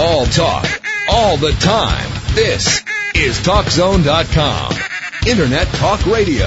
All talk, all the time. This is TalkZone.com. Internet Talk Radio.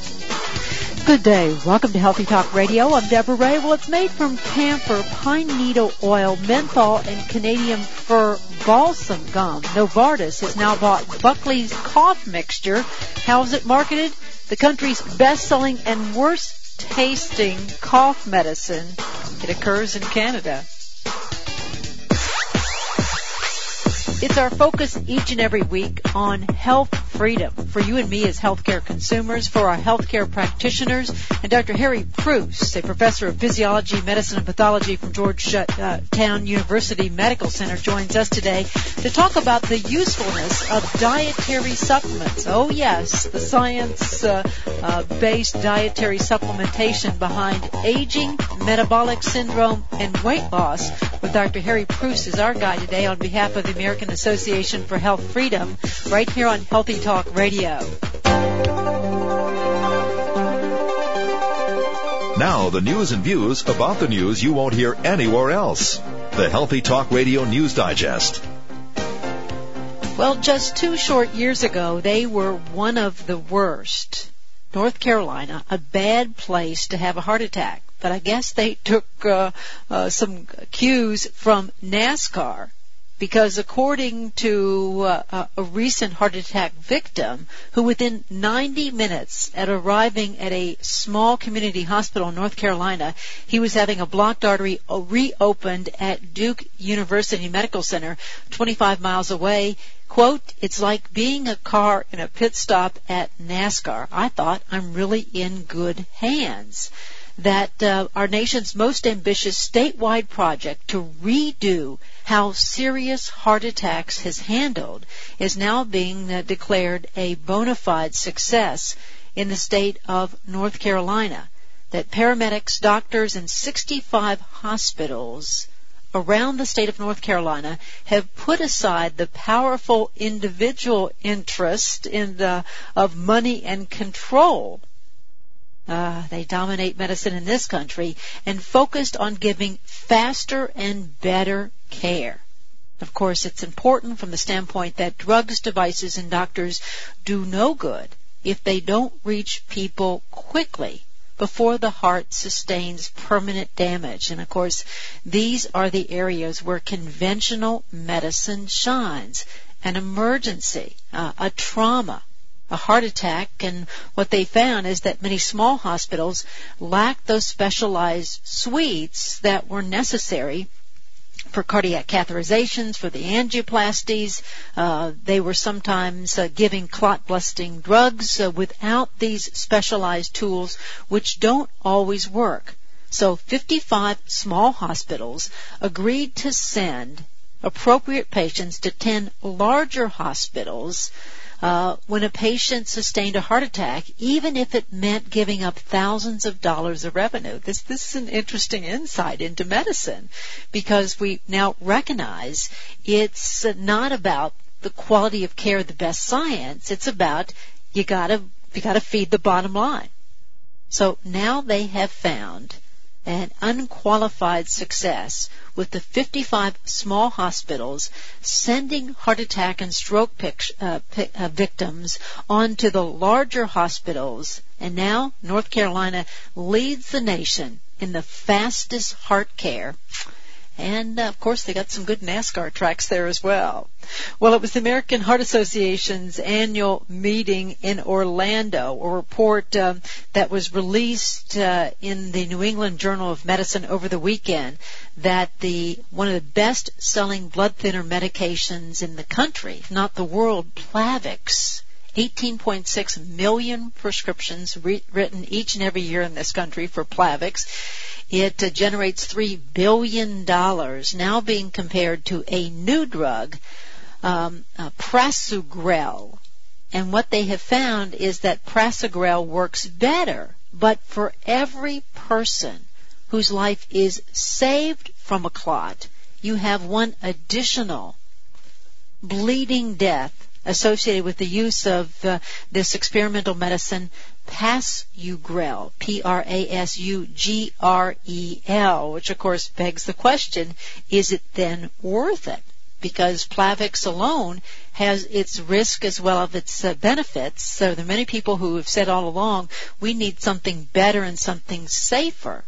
Good day. Welcome to Healthy Talk Radio. I'm Deborah Ray. Well, it's made from camphor, pine needle oil, menthol, and Canadian fir balsam gum. Novartis has now bought Buckley's cough mixture. How's it marketed? The country's best-selling and worst tasting cough medicine. It occurs in Canada. It's our focus each and every week on health freedom for you and me as healthcare consumers, for our healthcare practitioners, and Dr. Harry Preuss, a professor of physiology, medicine, and pathology from Georgetown University Medical Center, joins us today to talk about the usefulness of dietary supplements. Oh yes, the science-based uh, uh, dietary supplementation behind aging, metabolic syndrome, and weight loss. With Dr. Harry Preuss as our guide today on behalf of the American Association for Health Freedom, right here on Healthy Talk Radio. Now, the news and views about the news you won't hear anywhere else. The Healthy Talk Radio News Digest. Well, just two short years ago, they were one of the worst. North Carolina, a bad place to have a heart attack. But I guess they took uh, uh, some cues from NASCAR because according to uh, a recent heart attack victim who within 90 minutes at arriving at a small community hospital in North Carolina, he was having a blocked artery reopened at Duke University Medical Center 25 miles away. Quote, it's like being a car in a pit stop at NASCAR. I thought I'm really in good hands that uh, our nation's most ambitious statewide project to redo how serious heart attacks has handled is now being uh, declared a bona fide success in the state of North Carolina. That paramedics, doctors, and 65 hospitals around the state of North Carolina have put aside the powerful individual interest in the, of money and control uh, they dominate medicine in this country and focused on giving faster and better care. Of course, it's important from the standpoint that drugs, devices, and doctors do no good if they don't reach people quickly before the heart sustains permanent damage. And of course, these are the areas where conventional medicine shines. An emergency, uh, a trauma, a heart attack and what they found is that many small hospitals lacked those specialized suites that were necessary for cardiac catheterizations, for the angioplasties. Uh, they were sometimes uh, giving clot busting drugs uh, without these specialized tools, which don't always work. So 55 small hospitals agreed to send appropriate patients to 10 larger hospitals uh, when a patient sustained a heart attack, even if it meant giving up thousands of dollars of revenue. This this is an interesting insight into medicine because we now recognize it's not about the quality of care, the best science. It's about you gotta you gotta feed the bottom line. So now they have found an unqualified success with the 55 small hospitals sending heart attack and stroke pic- uh, uh, victims onto the larger hospitals. And now North Carolina leads the nation in the fastest heart care and uh, of course, they got some good NASCAR tracks there as well. Well, it was the American Heart Association's annual meeting in Orlando, a report uh, that was released uh, in the New England Journal of Medicine over the weekend that the one of the best selling blood thinner medications in the country, if not the world, Plavix, 18.6 million prescriptions re- written each and every year in this country for Plavix. It uh, generates $3 billion now being compared to a new drug, um, uh, Prasugrel. And what they have found is that Prasugrel works better, but for every person whose life is saved from a clot, you have one additional bleeding death associated with the use of uh, this experimental medicine, Prasugrel, P-R-A-S-U-G-R-E-L, which of course begs the question, is it then worth it? Because Plavix alone has its risk as well as its uh, benefits. So there are many people who have said all along, we need something better and something safer.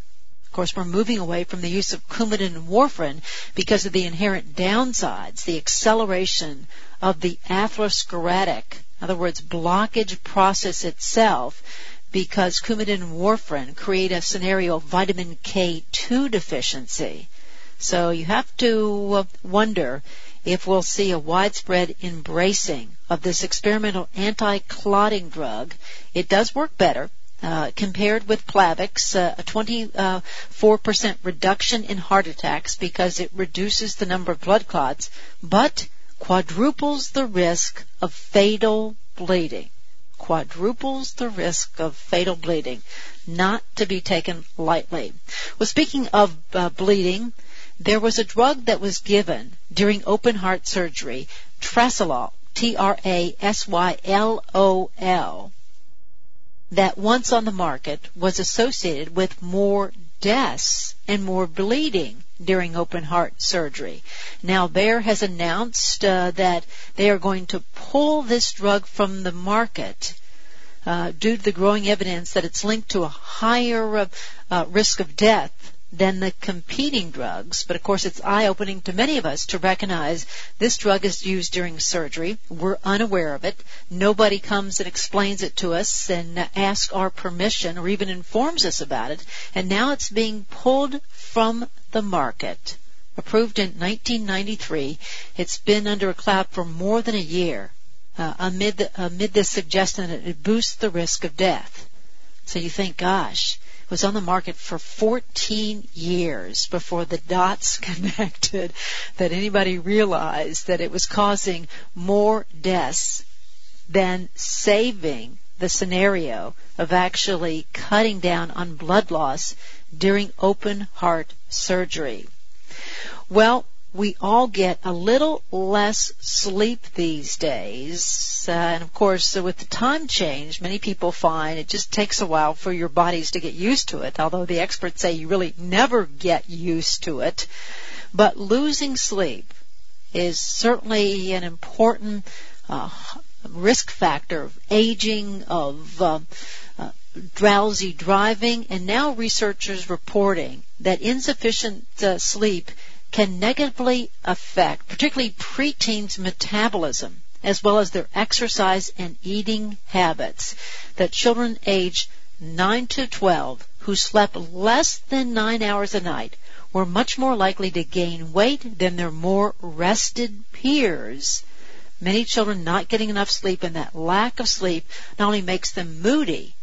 Of course, we're moving away from the use of Coumadin and warfarin because of the inherent downsides, the acceleration of the atherosclerotic, in other words, blockage process itself, because Coumadin and warfarin create a scenario of vitamin K2 deficiency. So you have to uh, wonder if we'll see a widespread embracing of this experimental anti-clotting drug. It does work better uh, compared with Plavix, uh, a 24% reduction in heart attacks because it reduces the number of blood clots, but quadruples the risk of fatal bleeding. Quadruples the risk of fatal bleeding. Not to be taken lightly. Well, speaking of uh, bleeding, there was a drug that was given during open heart surgery, Trasylol, T-R-A-S-Y-L-O-L, that once on the market was associated with more deaths and more bleeding during open heart surgery. Now Bayer has announced uh, that they are going to pull this drug from the market uh, due to the growing evidence that it's linked to a higher uh, uh risk of death than the competing drugs. But of course, it's eye opening to many of us to recognize this drug is used during surgery. We're unaware of it. Nobody comes and explains it to us and asks our permission or even informs us about it. And now it's being pulled from the market. Approved in 1993, it's been under a cloud for more than a year uh, amid, the, amid this suggestion that it boosts the risk of death. So you think, gosh, was on the market for 14 years before the dots connected that anybody realized that it was causing more deaths than saving the scenario of actually cutting down on blood loss during open heart surgery. Well, we all get a little less sleep these days. Uh, and of course, uh, with the time change, many people find it just takes a while for your bodies to get used to it, although the experts say you really never get used to it. But losing sleep is certainly an important uh, risk factor of aging, of uh, uh, drowsy driving, and now researchers reporting that insufficient uh, sleep can negatively affect, particularly preteens' metabolism, as well as their exercise and eating habits. That children aged 9 to 12 who slept less than 9 hours a night were much more likely to gain weight than their more rested peers. Many children not getting enough sleep and that lack of sleep not only makes them moody,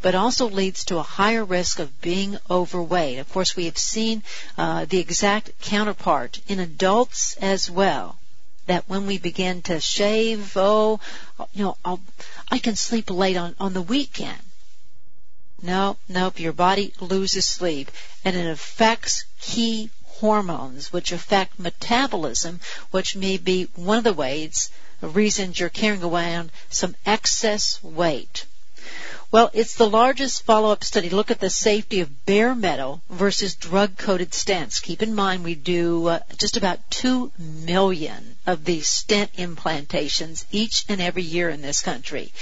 but also leads to a higher risk of being overweight. Of course, we have seen uh, the exact counterpart in adults as well. That when we begin to shave, oh, you know, I'll, I can sleep late on, on the weekend. No, nope, your body loses sleep and it affects key hormones which affect metabolism, which may be one of the ways, reasons you're carrying around some excess weight. Well, it's the largest follow-up study. Look at the safety of bare metal versus drug-coated stents. Keep in mind we do uh, just about 2 million of these stent implantations each and every year in this country.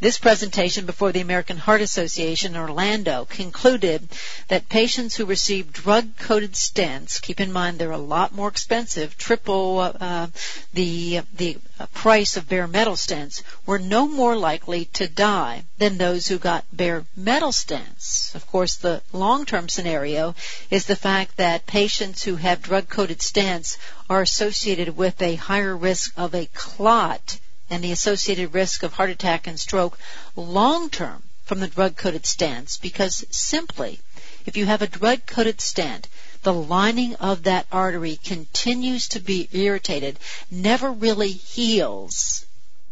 This presentation before the American Heart Association in Orlando concluded that patients who receive drug-coated stents, keep in mind they're a lot more expensive, triple uh, the the price of bare metal stents, were no more likely to die than those who got bare metal stents. Of course, the long-term scenario is the fact that patients who have drug-coated stents are associated with a higher risk of a clot and the associated risk of heart attack and stroke long term from the drug coated stents because simply if you have a drug coated stent, the lining of that artery continues to be irritated, never really heals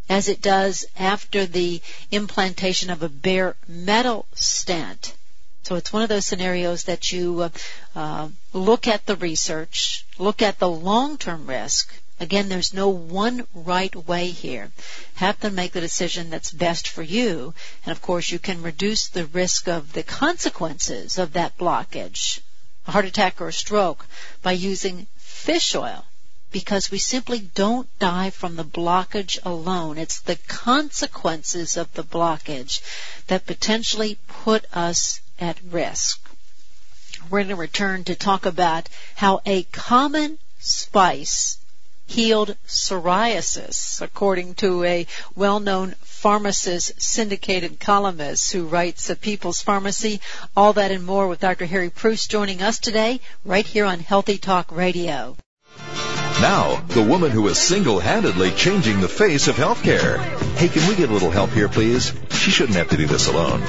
as it does after the implantation of a bare metal stent. So it's one of those scenarios that you uh, uh, look at the research, look at the long-term risk. Again, there's no one right way here. Have them make the decision that's best for you. And of course, you can reduce the risk of the consequences of that blockage, a heart attack or a stroke, by using fish oil because we simply don't die from the blockage alone. It's the consequences of the blockage that potentially put us at risk. We're going to return to talk about how a common spice healed psoriasis, according to a well-known pharmacist syndicated columnist who writes a People's Pharmacy. All that and more with Dr. Harry Preuss joining us today right here on Healthy Talk Radio. Now, the woman who is single-handedly changing the face of healthcare. Hey, can we get a little help here, please? She shouldn't have to do this alone.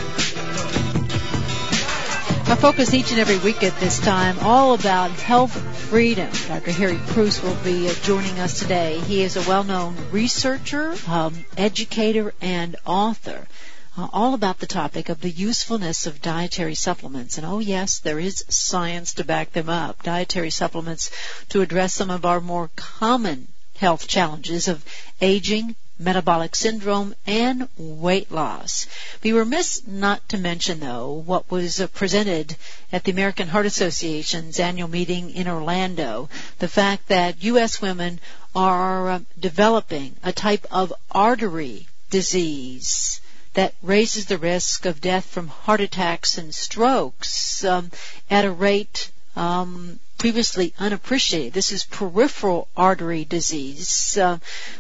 Our focus each and every week at this time all about health freedom. Dr. Harry Preuss will be uh, joining us today. He is a well-known researcher, um, educator, and author. Uh, all about the topic of the usefulness of dietary supplements. And oh yes, there is science to back them up. Dietary supplements to address some of our more common health challenges of aging, metabolic syndrome, and weight loss. Be remiss not to mention, though, what was uh, presented at the American Heart Association's annual meeting in Orlando, the fact that U.S. women are uh, developing a type of artery disease that raises the risk of death from heart attacks and strokes um, at a rate um, previously unappreciated. This is peripheral artery disease, uh,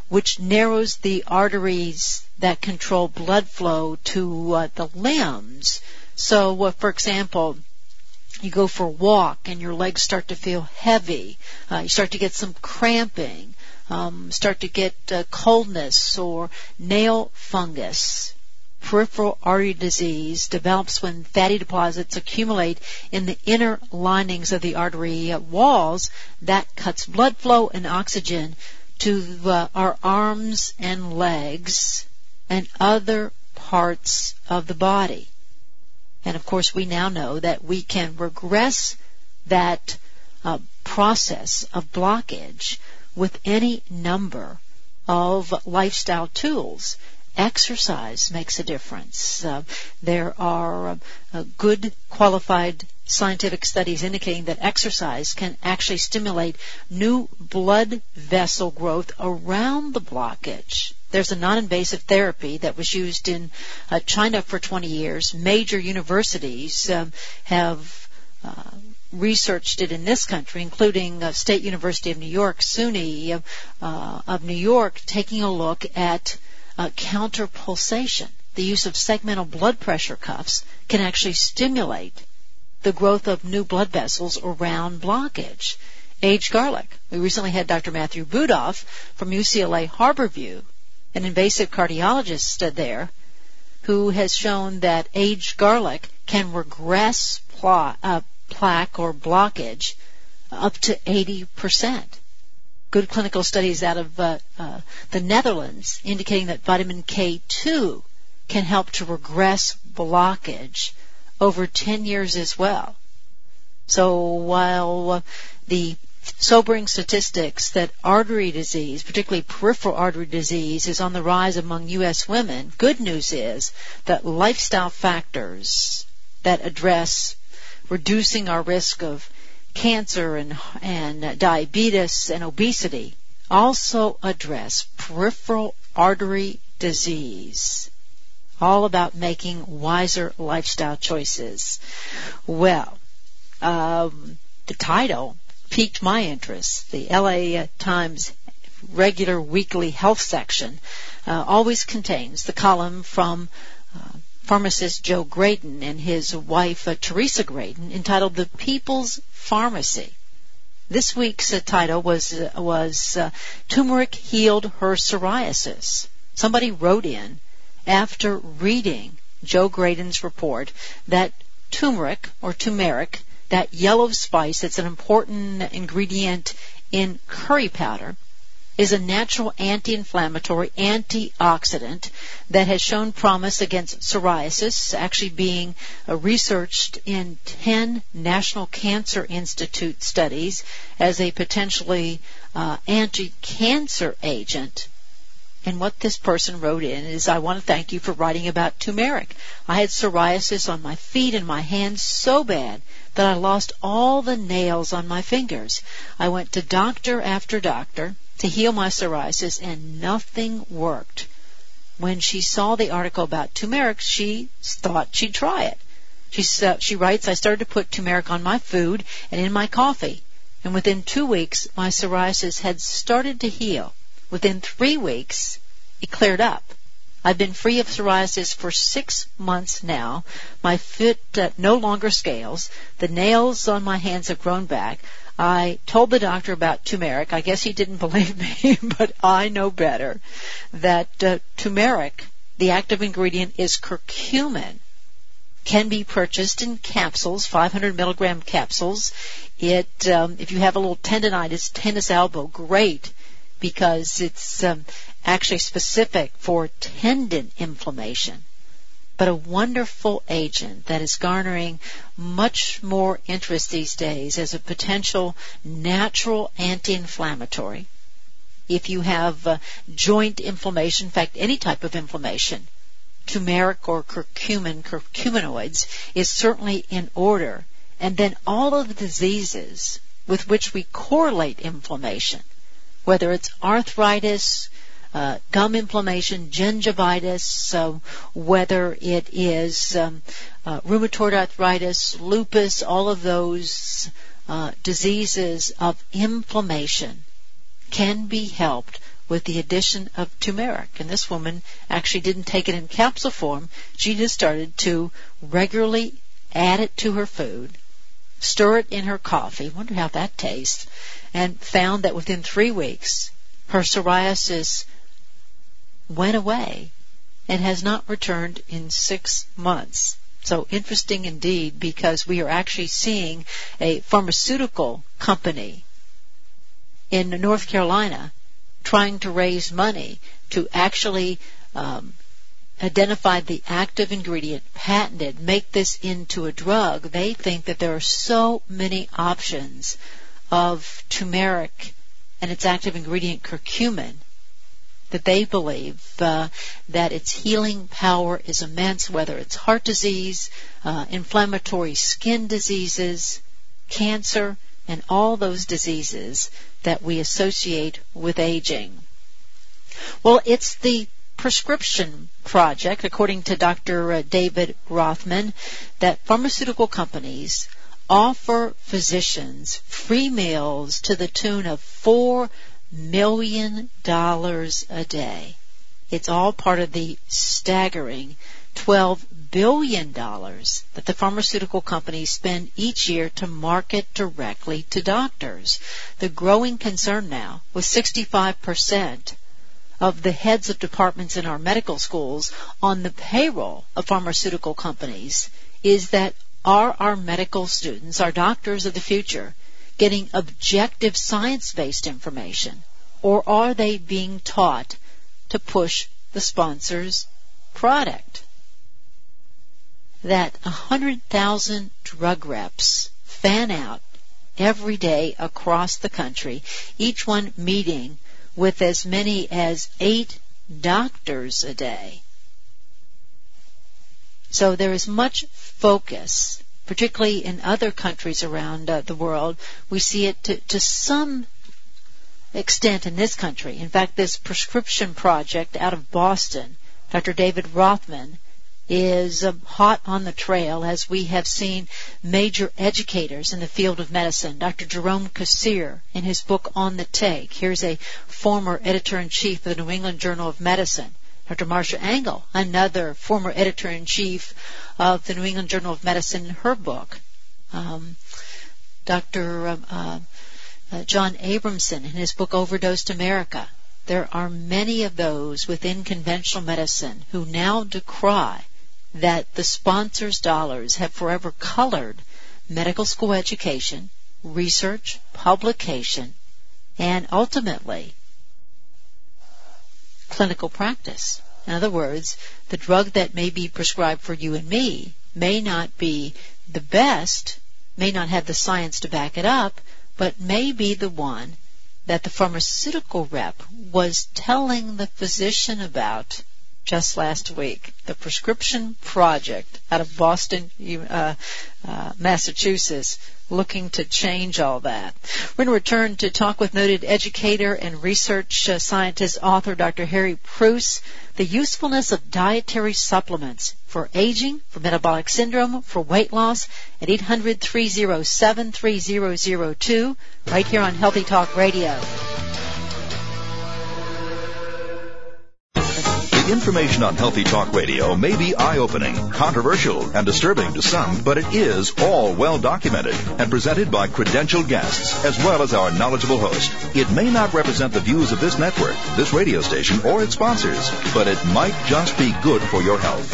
which narrows the arteries that control blood flow to uh, the limbs. So, uh, for example, you go for a walk and your legs start to feel heavy. Uh, you start to get some cramping. Um, start to get uh, coldness or nail fungus peripheral artery disease develops when fatty deposits accumulate in the inner linings of the artery walls. That cuts blood flow and oxygen to uh, our arms and legs and other parts of the body. And of course, we now know that we can regress that uh, process of blockage with any number of lifestyle tools exercise makes a difference. Uh, there are uh, good qualified scientific studies indicating that exercise can actually stimulate new blood vessel growth around the blockage. There's a non-invasive therapy that was used in uh, China for 20 years. Major universities um, have uh, researched it in this country, including uh, State University of New York, SUNY uh, of New York, taking a look at uh, counter pulsation. The use of segmental blood pressure cuffs can actually stimulate the growth of new blood vessels around blockage. Aged garlic. We recently had Dr. Matthew Budoff from UCLA Harborview, an invasive cardiologist there, who has shown that aged garlic can regress pla- uh, plaque or blockage up to 80% good clinical studies out of uh, uh, the Netherlands indicating that vitamin K2 can help to regress blockage over 10 years as well. So while the sobering statistics that artery disease, particularly peripheral artery disease, is on the rise among U.S. women, good news is that lifestyle factors that address reducing our risk of cancer and, and diabetes and obesity also address peripheral artery disease. All about making wiser lifestyle choices. Well, um, the title piqued my interest. The LA Times regular weekly health section uh, always contains the column from pharmacist Joe Graedon and his wife uh, Teresa Graedon entitled The People's Pharmacy. This week's uh, title was uh, was uh, turmeric healed her psoriasis. Somebody wrote in after reading Joe Graedon's report that turmeric or turmeric, that yellow spice that's an important ingredient in curry powder, is a natural anti-inflammatory antioxidant that has shown promise against psoriasis, actually being uh, researched in 10 National Cancer Institute studies as a potentially uh, anti-cancer agent. And what this person wrote in is, I want to thank you for writing about turmeric. I had psoriasis on my feet and my hands so bad that I lost all the nails on my fingers. I went to doctor after doctor to heal my psoriasis and nothing worked. When she saw the article about turmeric, she thought she'd try it. She, uh, she writes, I started to put turmeric on my food and in my coffee. And within two weeks, my psoriasis had started to heal. Within three weeks, it cleared up. I've been free of psoriasis for six months now. My foot uh, no longer scales. The nails on my hands have grown back. I told the doctor about turmeric. I guess he didn't believe me, but I know better. That uh, turmeric, the active ingredient, is curcumin. Can be purchased in capsules, 500 milligram capsules. It, um, if you have a little tendonitis, tennis elbow, great because it's um, actually specific for tendon inflammation but a wonderful agent that is garnering much more interest these days as a potential natural anti-inflammatory. If you have uh, joint inflammation, in fact, any type of inflammation, turmeric or curcumin, curcuminoids is certainly in order. And then all of the diseases with which we correlate inflammation, whether it's arthritis, uh, gum inflammation, gingivitis, so whether it is um, uh, rheumatoid arthritis, lupus, all of those uh, diseases of inflammation can be helped with the addition of turmeric. And this woman actually didn't take it in capsule form. She just started to regularly add it to her food, stir it in her coffee, wonder how that tastes, and found that within three weeks her psoriasis went away and has not returned in six months. So interesting indeed because we are actually seeing a pharmaceutical company in North Carolina trying to raise money to actually um, identify the active ingredient, patent it, make this into a drug. They think that there are so many options of turmeric and its active ingredient curcumin that they believe uh, that its healing power is immense, whether it's heart disease, uh, inflammatory skin diseases, cancer, and all those diseases that we associate with aging. Well, it's the prescription project, according to Dr. Uh, David Rothman, that pharmaceutical companies offer physicians free meals to the tune of four million dollars a day. It's all part of the staggering 12 billion dollars that the pharmaceutical companies spend each year to market directly to doctors. The growing concern now with 65% of the heads of departments in our medical schools on the payroll of pharmaceutical companies is that are our medical students, our doctors of the future, getting objective science-based information or are they being taught to push the sponsor's product? That 100,000 drug reps fan out every day across the country, each one meeting with as many as eight doctors a day. So there is much focus particularly in other countries around uh, the world, we see it to, to some extent in this country. In fact, this prescription project out of Boston, Dr. David Rothman, is uh, hot on the trail as we have seen major educators in the field of medicine. Dr. Jerome Kassir, in his book On the Take, here's a former editor-in-chief of the New England Journal of Medicine. Dr. Marcia Angell, another former editor-in-chief of the New England Journal of Medicine, her book. Um, Dr. Um, uh, uh, John Abramson in his book Overdosed America. there are many of those within conventional medicine who now decry that the sponsors' dollars have forever colored medical school education, research, publication, and ultimately clinical practice. In other words, the drug that may be prescribed for you and me may not be the best, may not have the science to back it up, but may be the one that the pharmaceutical rep was telling the physician about just last week. The Prescription Project out of Boston, uh, uh, Massachusetts, looking to change all that. We're going to return to talk with noted educator and research uh, scientist author Dr. Harry Preuss, the usefulness of dietary supplements for aging, for metabolic syndrome, for weight loss at 800-307-3002 right here on Healthy Talk Radio. The information on Healthy Talk Radio may be eye-opening, controversial, and disturbing to some, but it is all well documented and presented by credentialed guests as well as our knowledgeable host. It may not represent the views of this network, this radio station, or its sponsors, but it might just be good for your health.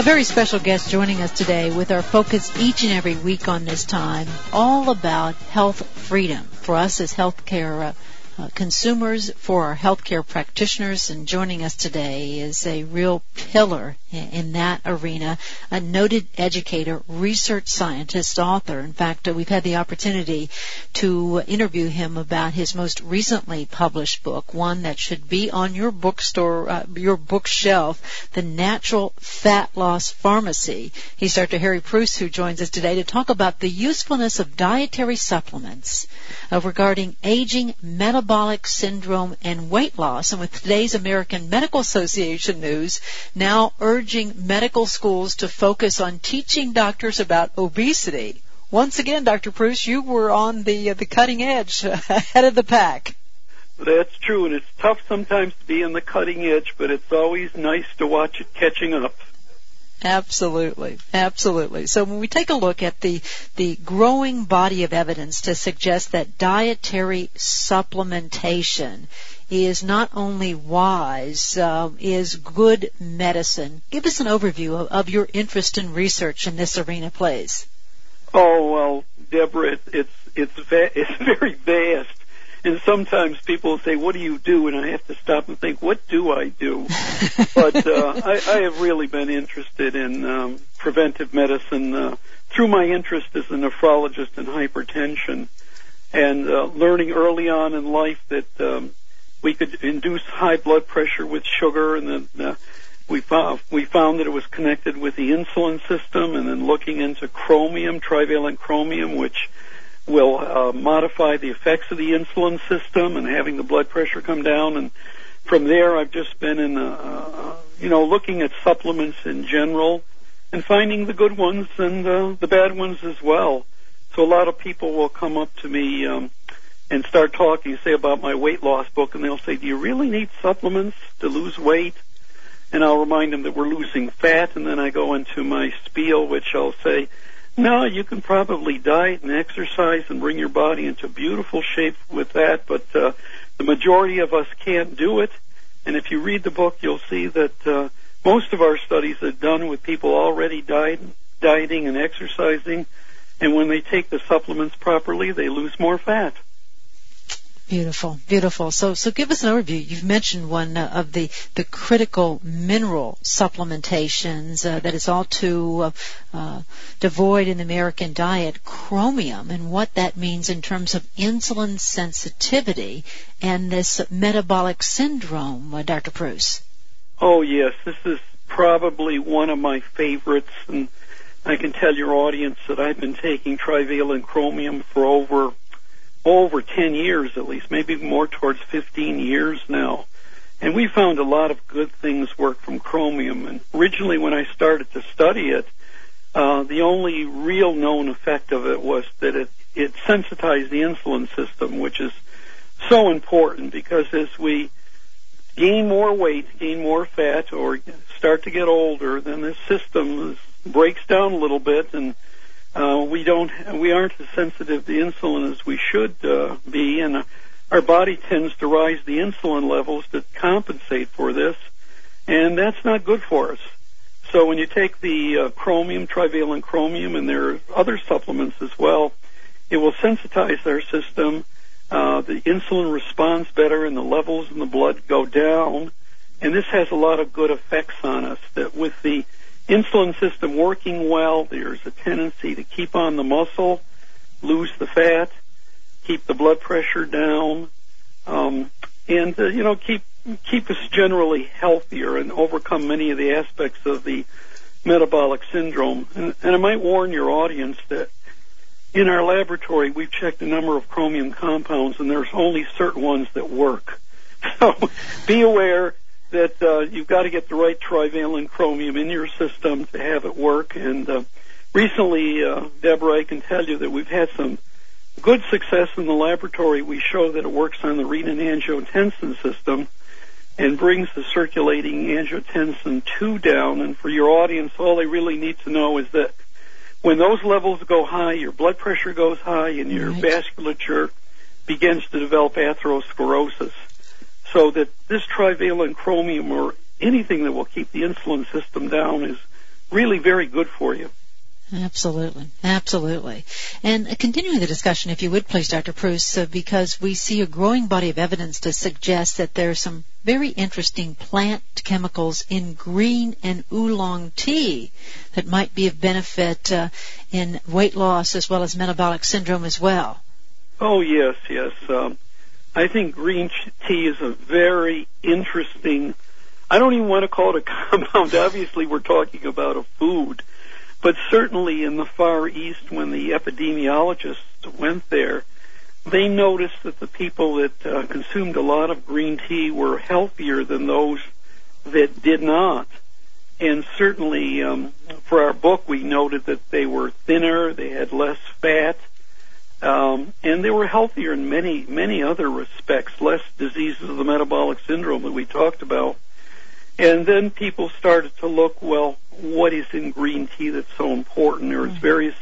A very special guest joining us today with our focus each and every week on this time, all about health freedom for us as healthcare uh, uh, consumers for our healthcare practitioners. And joining us today is a real pillar in, that arena, a noted educator, research scientist, author. In fact, uh, we've had the opportunity to interview him about his most recently published book, one that should be on your bookstore, uh, your bookshelf, The Natural Fat Loss Pharmacy. He's Dr. Harry Preuss, who joins us today to talk about the usefulness of dietary supplements uh, regarding aging, metabolic syndrome, and weight loss. And with today's American Medical Association news, now urging medical schools to focus on teaching doctors about obesity. Once again, Dr. Preuss, you were on the uh, the cutting edge, ahead of the pack. That's true, and it's tough sometimes to be on the cutting edge, but it's always nice to watch it catching up. Absolutely, absolutely. So when we take a look at the the growing body of evidence to suggest that dietary supplementation is not only wise, uh, is good medicine. Give us an overview of, of, your interest in research in this arena, please. Oh well, Deborah, it's it's va- it's very vast and sometimes people say, "What do you do?" And I have to stop and think, "What do I do?" but uh, I, I have really been interested in um, preventive medicine uh, through my interest as a nephrologist in hypertension, and uh, learning early on in life that um, we could induce high blood pressure with sugar, and then uh, we found we found that it was connected with the insulin system, and then looking into chromium, trivalent chromium, which will uh, modify the effects of the insulin system and having the blood pressure come down. And from there, I've just been in, uh, uh, you know, looking at supplements in general and finding the good ones and uh, the bad ones as well. So a lot of people will come up to me um, and start talking, say about my weight loss book, and they'll say, "Do you really need supplements to lose weight?" And I'll remind them that we're losing fat, and then I go into my spiel, which I'll say, no, you can probably diet and exercise and bring your body into beautiful shape with that, but uh, the majority of us can't do it. And if you read the book, you'll see that uh, most of our studies are done with people already diet, dieting and exercising, and when they take the supplements properly, they lose more fat. Beautiful, beautiful. So, so give us an overview. You've mentioned one uh, of the the critical mineral supplementations uh, that is all too uh, uh, devoid in the American diet, chromium, and what that means in terms of insulin sensitivity and this metabolic syndrome, uh, Dr. Preuss. Oh yes, this is probably one of my favorites, and I can tell your audience that I've been taking trivalent chromium for over over 10 years at least, maybe more towards 15 years now. And we found a lot of good things work from chromium. And originally when I started to study it, uh, the only real known effect of it was that it, it sensitized the insulin system, which is so important because as we gain more weight, gain more fat, or start to get older, then this system breaks down a little bit and uh, we don't we aren't as sensitive to insulin as we should uh, be, and uh, our body tends to rise the insulin levels to compensate for this, and that's not good for us. So when you take the uh, chromium, trivalent chromium, and there are other supplements as well, it will sensitize our system. Uh, the insulin responds better, and the levels in the blood go down. And this has a lot of good effects on us. That with the insulin system working well, there's a tendency to keep on the muscle, lose the fat, keep the blood pressure down, um, and uh, you know keep keep us generally healthier and overcome many of the aspects of the metabolic syndrome. And, and I might warn your audience that in our laboratory we've checked a number of chromium compounds, and there's only certain ones that work. So be aware that uh, you've got to get the right trivalent chromium in your system to have it work. And uh, recently, uh, Deborah, I can tell you that we've had some good success in the laboratory. We show that it works on the renin-angiotensin system and brings the circulating angiotensin 2 down. And for your audience, all they really need to know is that when those levels go high, your blood pressure goes high and your right. vasculature begins to develop atherosclerosis. So that this trivalent chromium or anything that will keep the insulin system down is really very good for you. Absolutely, absolutely. And continuing the discussion, if you would please, Dr. Preuss, uh, because we see a growing body of evidence to suggest that there are some very interesting plant chemicals in green and oolong tea that might be of benefit uh, in weight loss as well as metabolic syndrome as well. Oh yes, yes. Um, I think green tea is a very interesting. I don't even want to call it a compound. Obviously, we're talking about a food but certainly in the Far East, when the epidemiologists went there, they noticed that the people that uh, consumed a lot of green tea were healthier than those that did not. And certainly, um, for our book, we noted that they were thinner, they had less fat, um, and they were healthier in many, many other respects, less diseases of the metabolic syndrome that we talked about. And then people started to look, well, what is in green tea that's so important? There's mm-hmm. various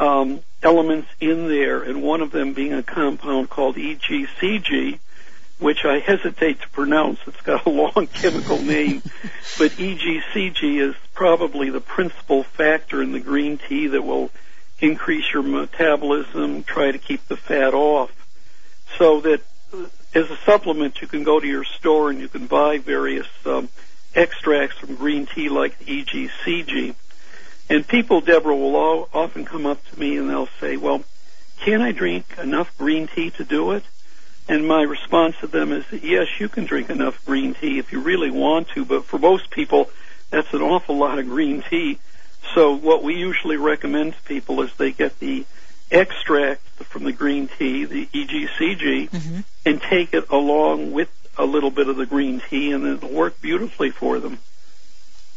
um, elements in there, and one of them being a compound called EGCG, which I hesitate to pronounce. It's got a long chemical name, but EGCG is probably the principal factor in the green tea that will increase your metabolism, try to keep the fat off. So that as a supplement, you can go to your store and you can buy various um, extracts from green tea like EGCG. And people, Deborah, will all, often come up to me and they'll say, well, can I drink enough green tea to do it? And my response to them is, yes, you can drink enough green tea if you really want to, but for most people, that's an awful lot of green tea. So what we usually recommend to people is they get the extract from the green tea, the EGCG, mm-hmm. and take it along with a little bit of the green tea, and it'll work beautifully for them.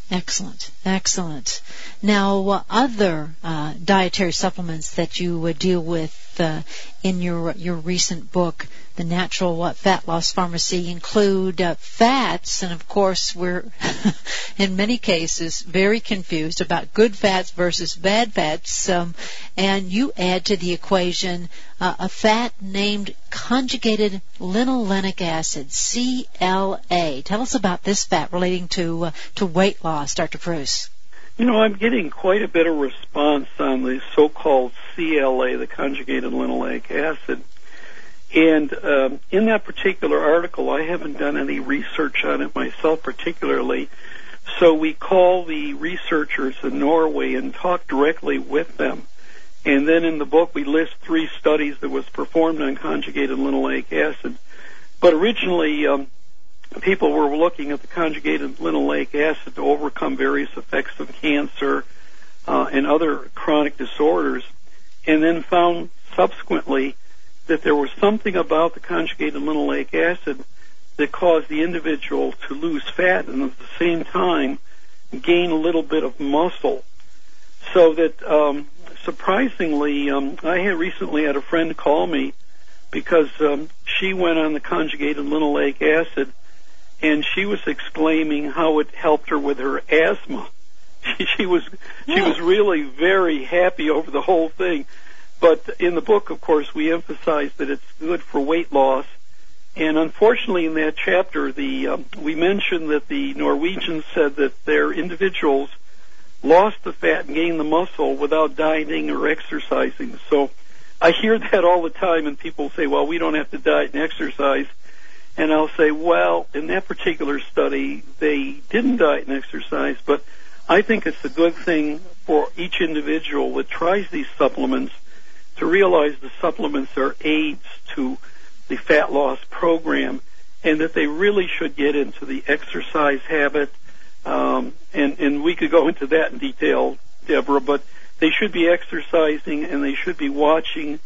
Excellent, excellent. Now, uh, other uh, dietary supplements that you would deal with uh, in your your recent book, the Natural Fat Loss Pharmacy, include uh, fats, and of course, we're in many cases very confused about good fats versus bad fats. Um, and you add to the equation uh, a fat named conjugated linoleic acid, CLA. Tell us about this fat relating to uh, to weight loss, Dr. Preuss. You know, I'm getting quite a bit of response on the so-called CLA, the conjugated linoleic acid. And um, in that particular article, I haven't done any research on it myself particularly. So we call the researchers in Norway and talk directly with them. And then in the book, we list three studies that was performed on conjugated linoleic acid. But originally, um, people were looking at the conjugated linoleic acid to overcome various effects of cancer uh, and other chronic disorders, and then found subsequently that there was something about the conjugated linoleic acid that caused the individual to lose fat and at the same time gain a little bit of muscle. So that um, surprisingly, um, I had recently had a friend call me because um, she went on the conjugated linoleic acid and she was exclaiming how it helped her with her asthma. She, she was she was really very happy over the whole thing. But in the book, of course, we emphasize that it's good for weight loss. And unfortunately, in that chapter, the um, we mentioned that the Norwegians said that their individuals lost the fat and gained the muscle without dieting or exercising. So I hear that all the time, and people say, "Well, we don't have to diet and exercise." And I'll say, "Well, in that particular study, they didn't diet and exercise, but I think it's a good thing for each individual that tries these supplements to realize the supplements are aids to the fat loss program and that they really should get into the exercise habit. Um, and, and we could go into that in detail, Deborah, but they should be exercising and they should be watching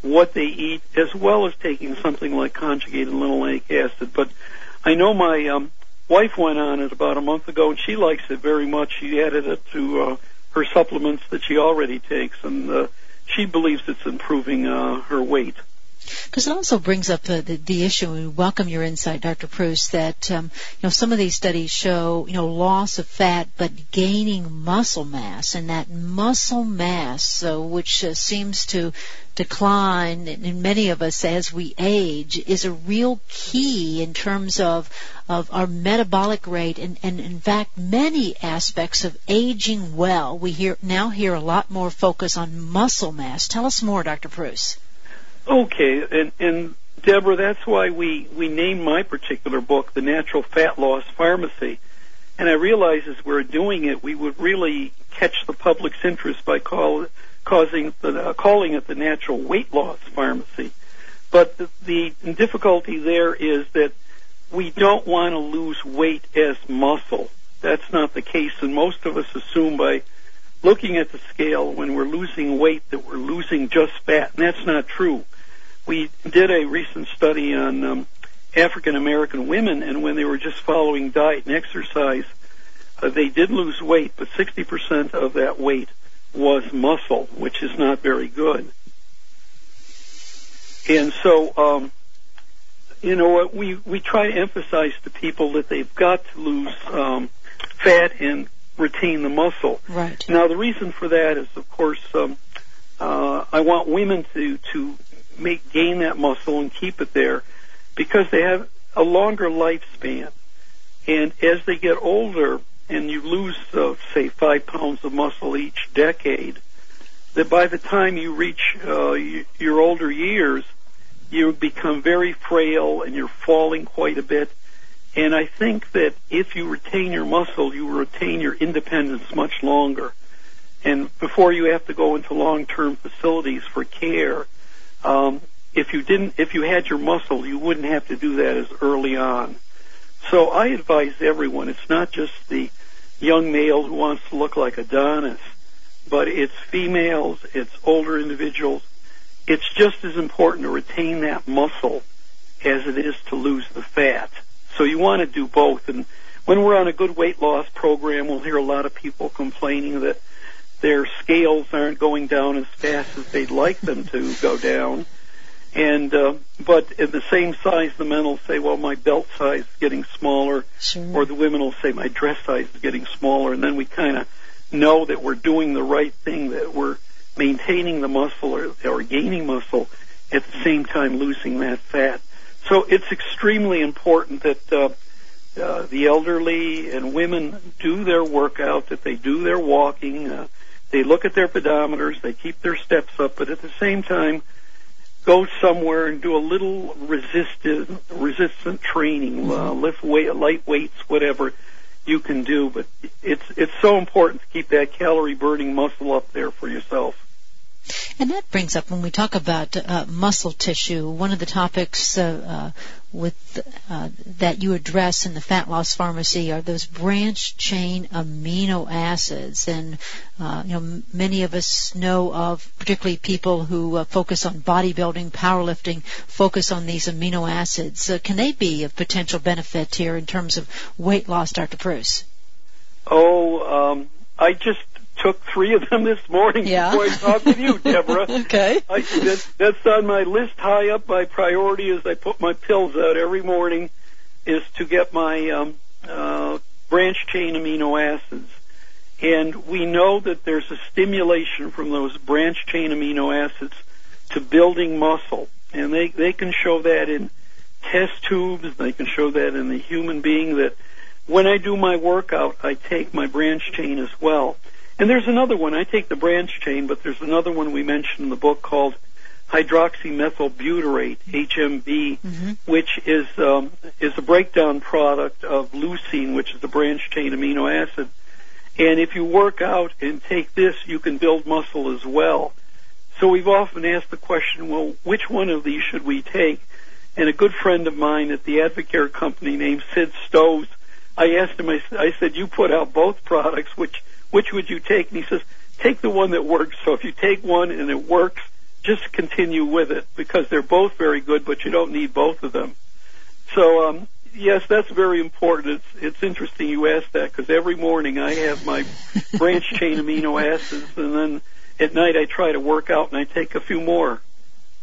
what they eat as well as taking something like conjugated linoleic acid. But I know my um, wife went on it about a month ago and she likes it very much. She added it to uh, her supplements that she already takes and uh, she believes it's improving uh, her weight. Because it also brings up the, the, the, issue, and we welcome your insight, Dr. Preuss, that um, you know some of these studies show you know loss of fat but gaining muscle mass, and that muscle mass, uh, which uh, seems to decline in many of us as we age, is a real key in terms of of our metabolic rate, and, and in fact many aspects of aging well. We hear now hear a lot more focus on muscle mass. Tell us more, Dr. Preuss. Okay, and, and Deborah, that's why we, we named my particular book The Natural Fat Loss Pharmacy. And I realized as we're doing it, we would really catch the public's interest by call, causing the, uh, calling it the Natural Weight Loss Pharmacy. But the, the difficulty there is that we don't want to lose weight as muscle. That's not the case, and most of us assume by looking at the scale when we're losing weight that we're losing just fat, and that's not true we did a recent study on um, African American women, and when they were just following diet and exercise, uh, they did lose weight, but 60% of that weight was muscle, which is not very good. And so, um, you know, we we try to emphasize to people that they've got to lose um, fat and retain the muscle. Right. Now, the reason for that is, of course, um, uh, I want women to to make gain that muscle and keep it there because they have a longer lifespan. And as they get older and you lose, uh, say, five pounds of muscle each decade, that by the time you reach uh, your older years, you become very frail and you're falling quite a bit. And I think that if you retain your muscle, you retain your independence much longer. And before you have to go into long-term facilities for care, if you didn't, if you had your muscle, you wouldn't have to do that as early on. So I advise everyone. It's not just the young male who wants to look like Adonis, but it's females, it's older individuals. It's just as important to retain that muscle as it is to lose the fat. So you want to do both. And when we're on a good weight loss program, we'll hear a lot of people complaining that their scales aren't going down as fast as they'd like them to go down. And uh, but at the same size, the men will say, "Well, my belt size is getting smaller," sure. or the women will say, "My dress size is getting smaller," and then we kind of know that we're doing the right thing, that we're maintaining the muscle or, or gaining muscle at the same time losing that fat. So it's extremely important that uh, uh, the elderly and women do their workout, that they do their walking. Uh, they look at their pedometers, they keep their steps up, but at the same time, go somewhere and do a little resistant resistant training, uh, lift weight, light weights, whatever you can do. But it's it's so important to keep that calorie burning muscle up there for yourself. And that brings up when we talk about uh, muscle tissue, one of the topics uh, uh, with uh, that you address in the fat loss pharmacy are those branch chain amino acids, and uh, you know many of us know of, particularly people who uh, focus on bodybuilding, powerlifting, focus on these amino acids. can they be of potential benefit here in terms of weight loss, Dr. Preuss? Oh, um, I just took three of them this morning yeah. before I talked with you, Deborah. okay. I, that, that's on my list high up. My priority as I put my pills out every morning is to get my um, uh, branch chain amino acids. And we know that there's a stimulation from those branch chain amino acids to building muscle. And they, they can show that in test tubes. They can show that in the human being that when I do my workout, I take my branch chain as well. And there's another one. I take the branch chain, but there's another one we mentioned in the book called hydroxymethylbutyrate (HMB), mm-hmm. which is um, is a breakdown product of leucine, which is a branch chain amino acid. And if you work out and take this, you can build muscle as well. So we've often asked the question, well, which one of these should we take? And a good friend of mine at the Advocare company named Sid Stoves, I asked him, I, I said, you put out both products, which, which would you take? And he says, take the one that works. So if you take one and it works, just continue with it because they're both very good, but you don't need both of them. So, um, yes, that's very important. It's it's interesting you asked that because every morning I have my branch chain amino acids, and then at night I try to work out and I take a few more.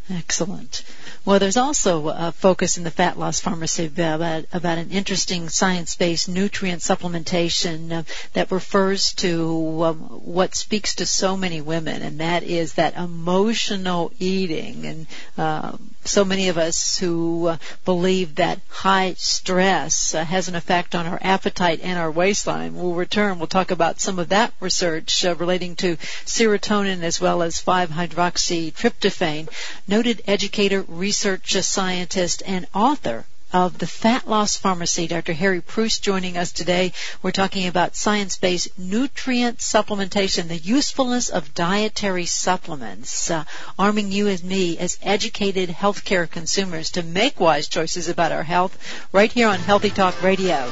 Excellent. Well, there's also a focus in the fat loss pharmacy about, about an interesting science-based nutrient supplementation uh, that refers to um, what speaks to so many women, and that is that emotional eating. And uh, so many of us who uh, believe that high stress uh, has an effect on our appetite and our waistline. We'll return. We'll talk about some of that research uh, relating to serotonin as well as 5-hydroxytryptophan. Noted educator, research scientist, and author of the Fat Loss Pharmacy, Dr. Harry Preuss joining us today. We're talking about science-based nutrient supplementation, the usefulness of dietary supplements, uh, arming you and me as educated healthcare consumers to make wise choices about our health right here on Healthy Talk Radio.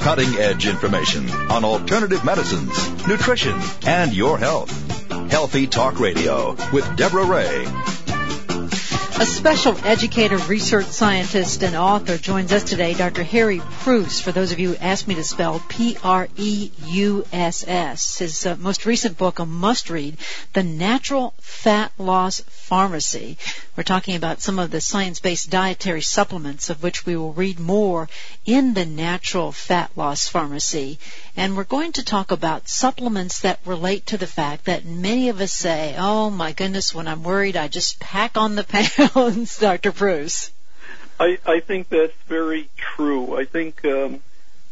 Cutting edge information on alternative medicines, nutrition, and your health. Healthy Talk Radio with Deborah Ray. A special educator, research scientist, and author joins us today, Dr. Harry Preuss. For those of you who asked me to spell P-R-E-U-S-S. His uh, most recent book, a must-read, The Natural Fat Loss Pharmacy. We're talking about some of the science-based dietary supplements of which we will read more in the Natural Fat Loss Pharmacy. And we're going to talk about supplements that relate to the fact that many of us say, oh my goodness, when I'm worried, I just pack on the pounds, Dr. Preuss. I, I think that's very true. I think um,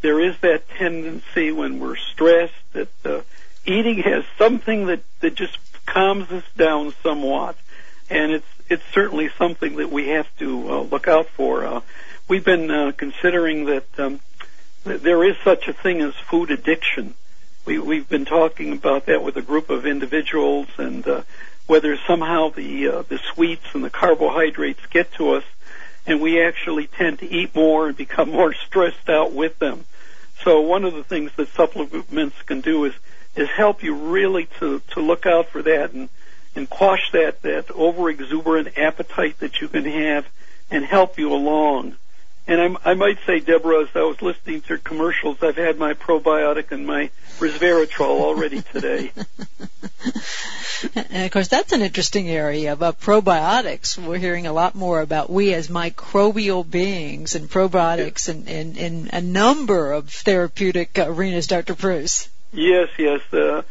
there is that tendency when we're stressed that uh, eating has something that, that just calms us down somewhat. And it's it's certainly something that we have to uh, look out for. Uh, we've been uh, considering that um, there is such a thing as food addiction. We, we've been talking about that with a group of individuals, and uh, whether somehow the uh, the sweets and the carbohydrates get to us, and we actually tend to eat more and become more stressed out with them. So one of the things that supplements can do is is help you really to to look out for that and and quash that that over exuberant appetite that you can have and help you along. And I'm, I might say, Deborah, as I was listening to commercials, I've had my probiotic and my resveratrol already today. and of course, that's an interesting area about probiotics. We're hearing a lot more about we as microbial beings and probiotics in, in, in a number of therapeutic arenas, Dr. Preuss. Yes, yes. Uh,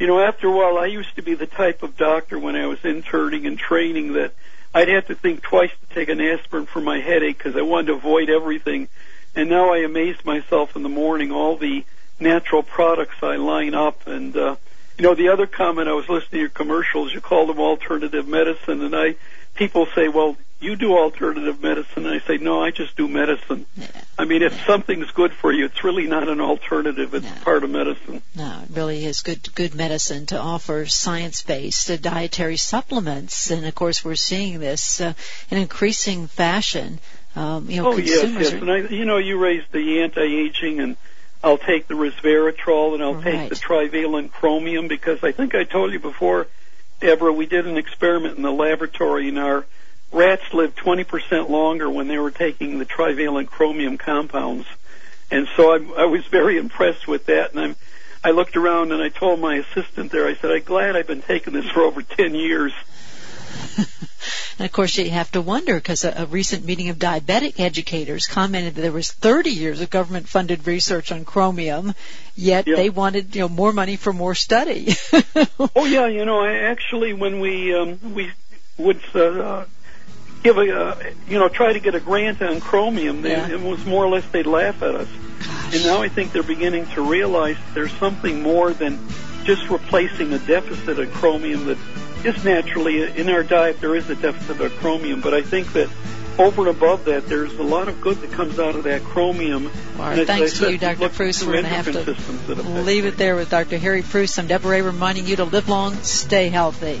you know, after a while, I used to be the type of doctor when I was interning and training that – I'd have to think twice to take an aspirin for my headache because I wanted to avoid everything. And now I amaze myself in the morning all the natural products I line up. And uh, you know, the other comment I was listening to your commercials, you call them alternative medicine, and I people say, well, you do alternative medicine. And I say, no, I just do medicine. Yeah. I mean, if yeah. something's good for you, it's really not an alternative. It's no. part of medicine. No, it really is good, good medicine to offer science-based uh, dietary supplements. And of course, we're seeing this uh, in increasing fashion. Um, you know, oh, yes, yes. Are... And I, you know, you raised the anti-aging and I'll take the resveratrol and I'll right. take the trivalent chromium because I think I told you before, Deborah, we did an experiment in the laboratory and our rats lived 20% longer when they were taking the trivalent chromium compounds. And so I, I was very impressed with that. And I'm, I looked around and I told my assistant there, I said, I'm glad I've been taking this for over 10 years. And of course, you have to wonder because a, a recent meeting of diabetic educators commented that there was 30 years of government-funded research on chromium, yet they wanted you know more money for more study. Oh yeah, you know, I actually when we um, we would uh, give a uh, you know try to get a grant on chromium, they, Yeah. it was more or less they'd laugh at us. And now I think they're beginning to realize there's something more than just replacing a deficit of chromium that is naturally in our diet. There is a deficit of chromium, but I think that over and above that, there's a lot of good that comes out of that chromium. Right, thanks to you, Dr. through We're going to have to systems that affect leave it. there with Dr. Harry Preuss. I'm Deborah Ray reminding you to live long, stay healthy.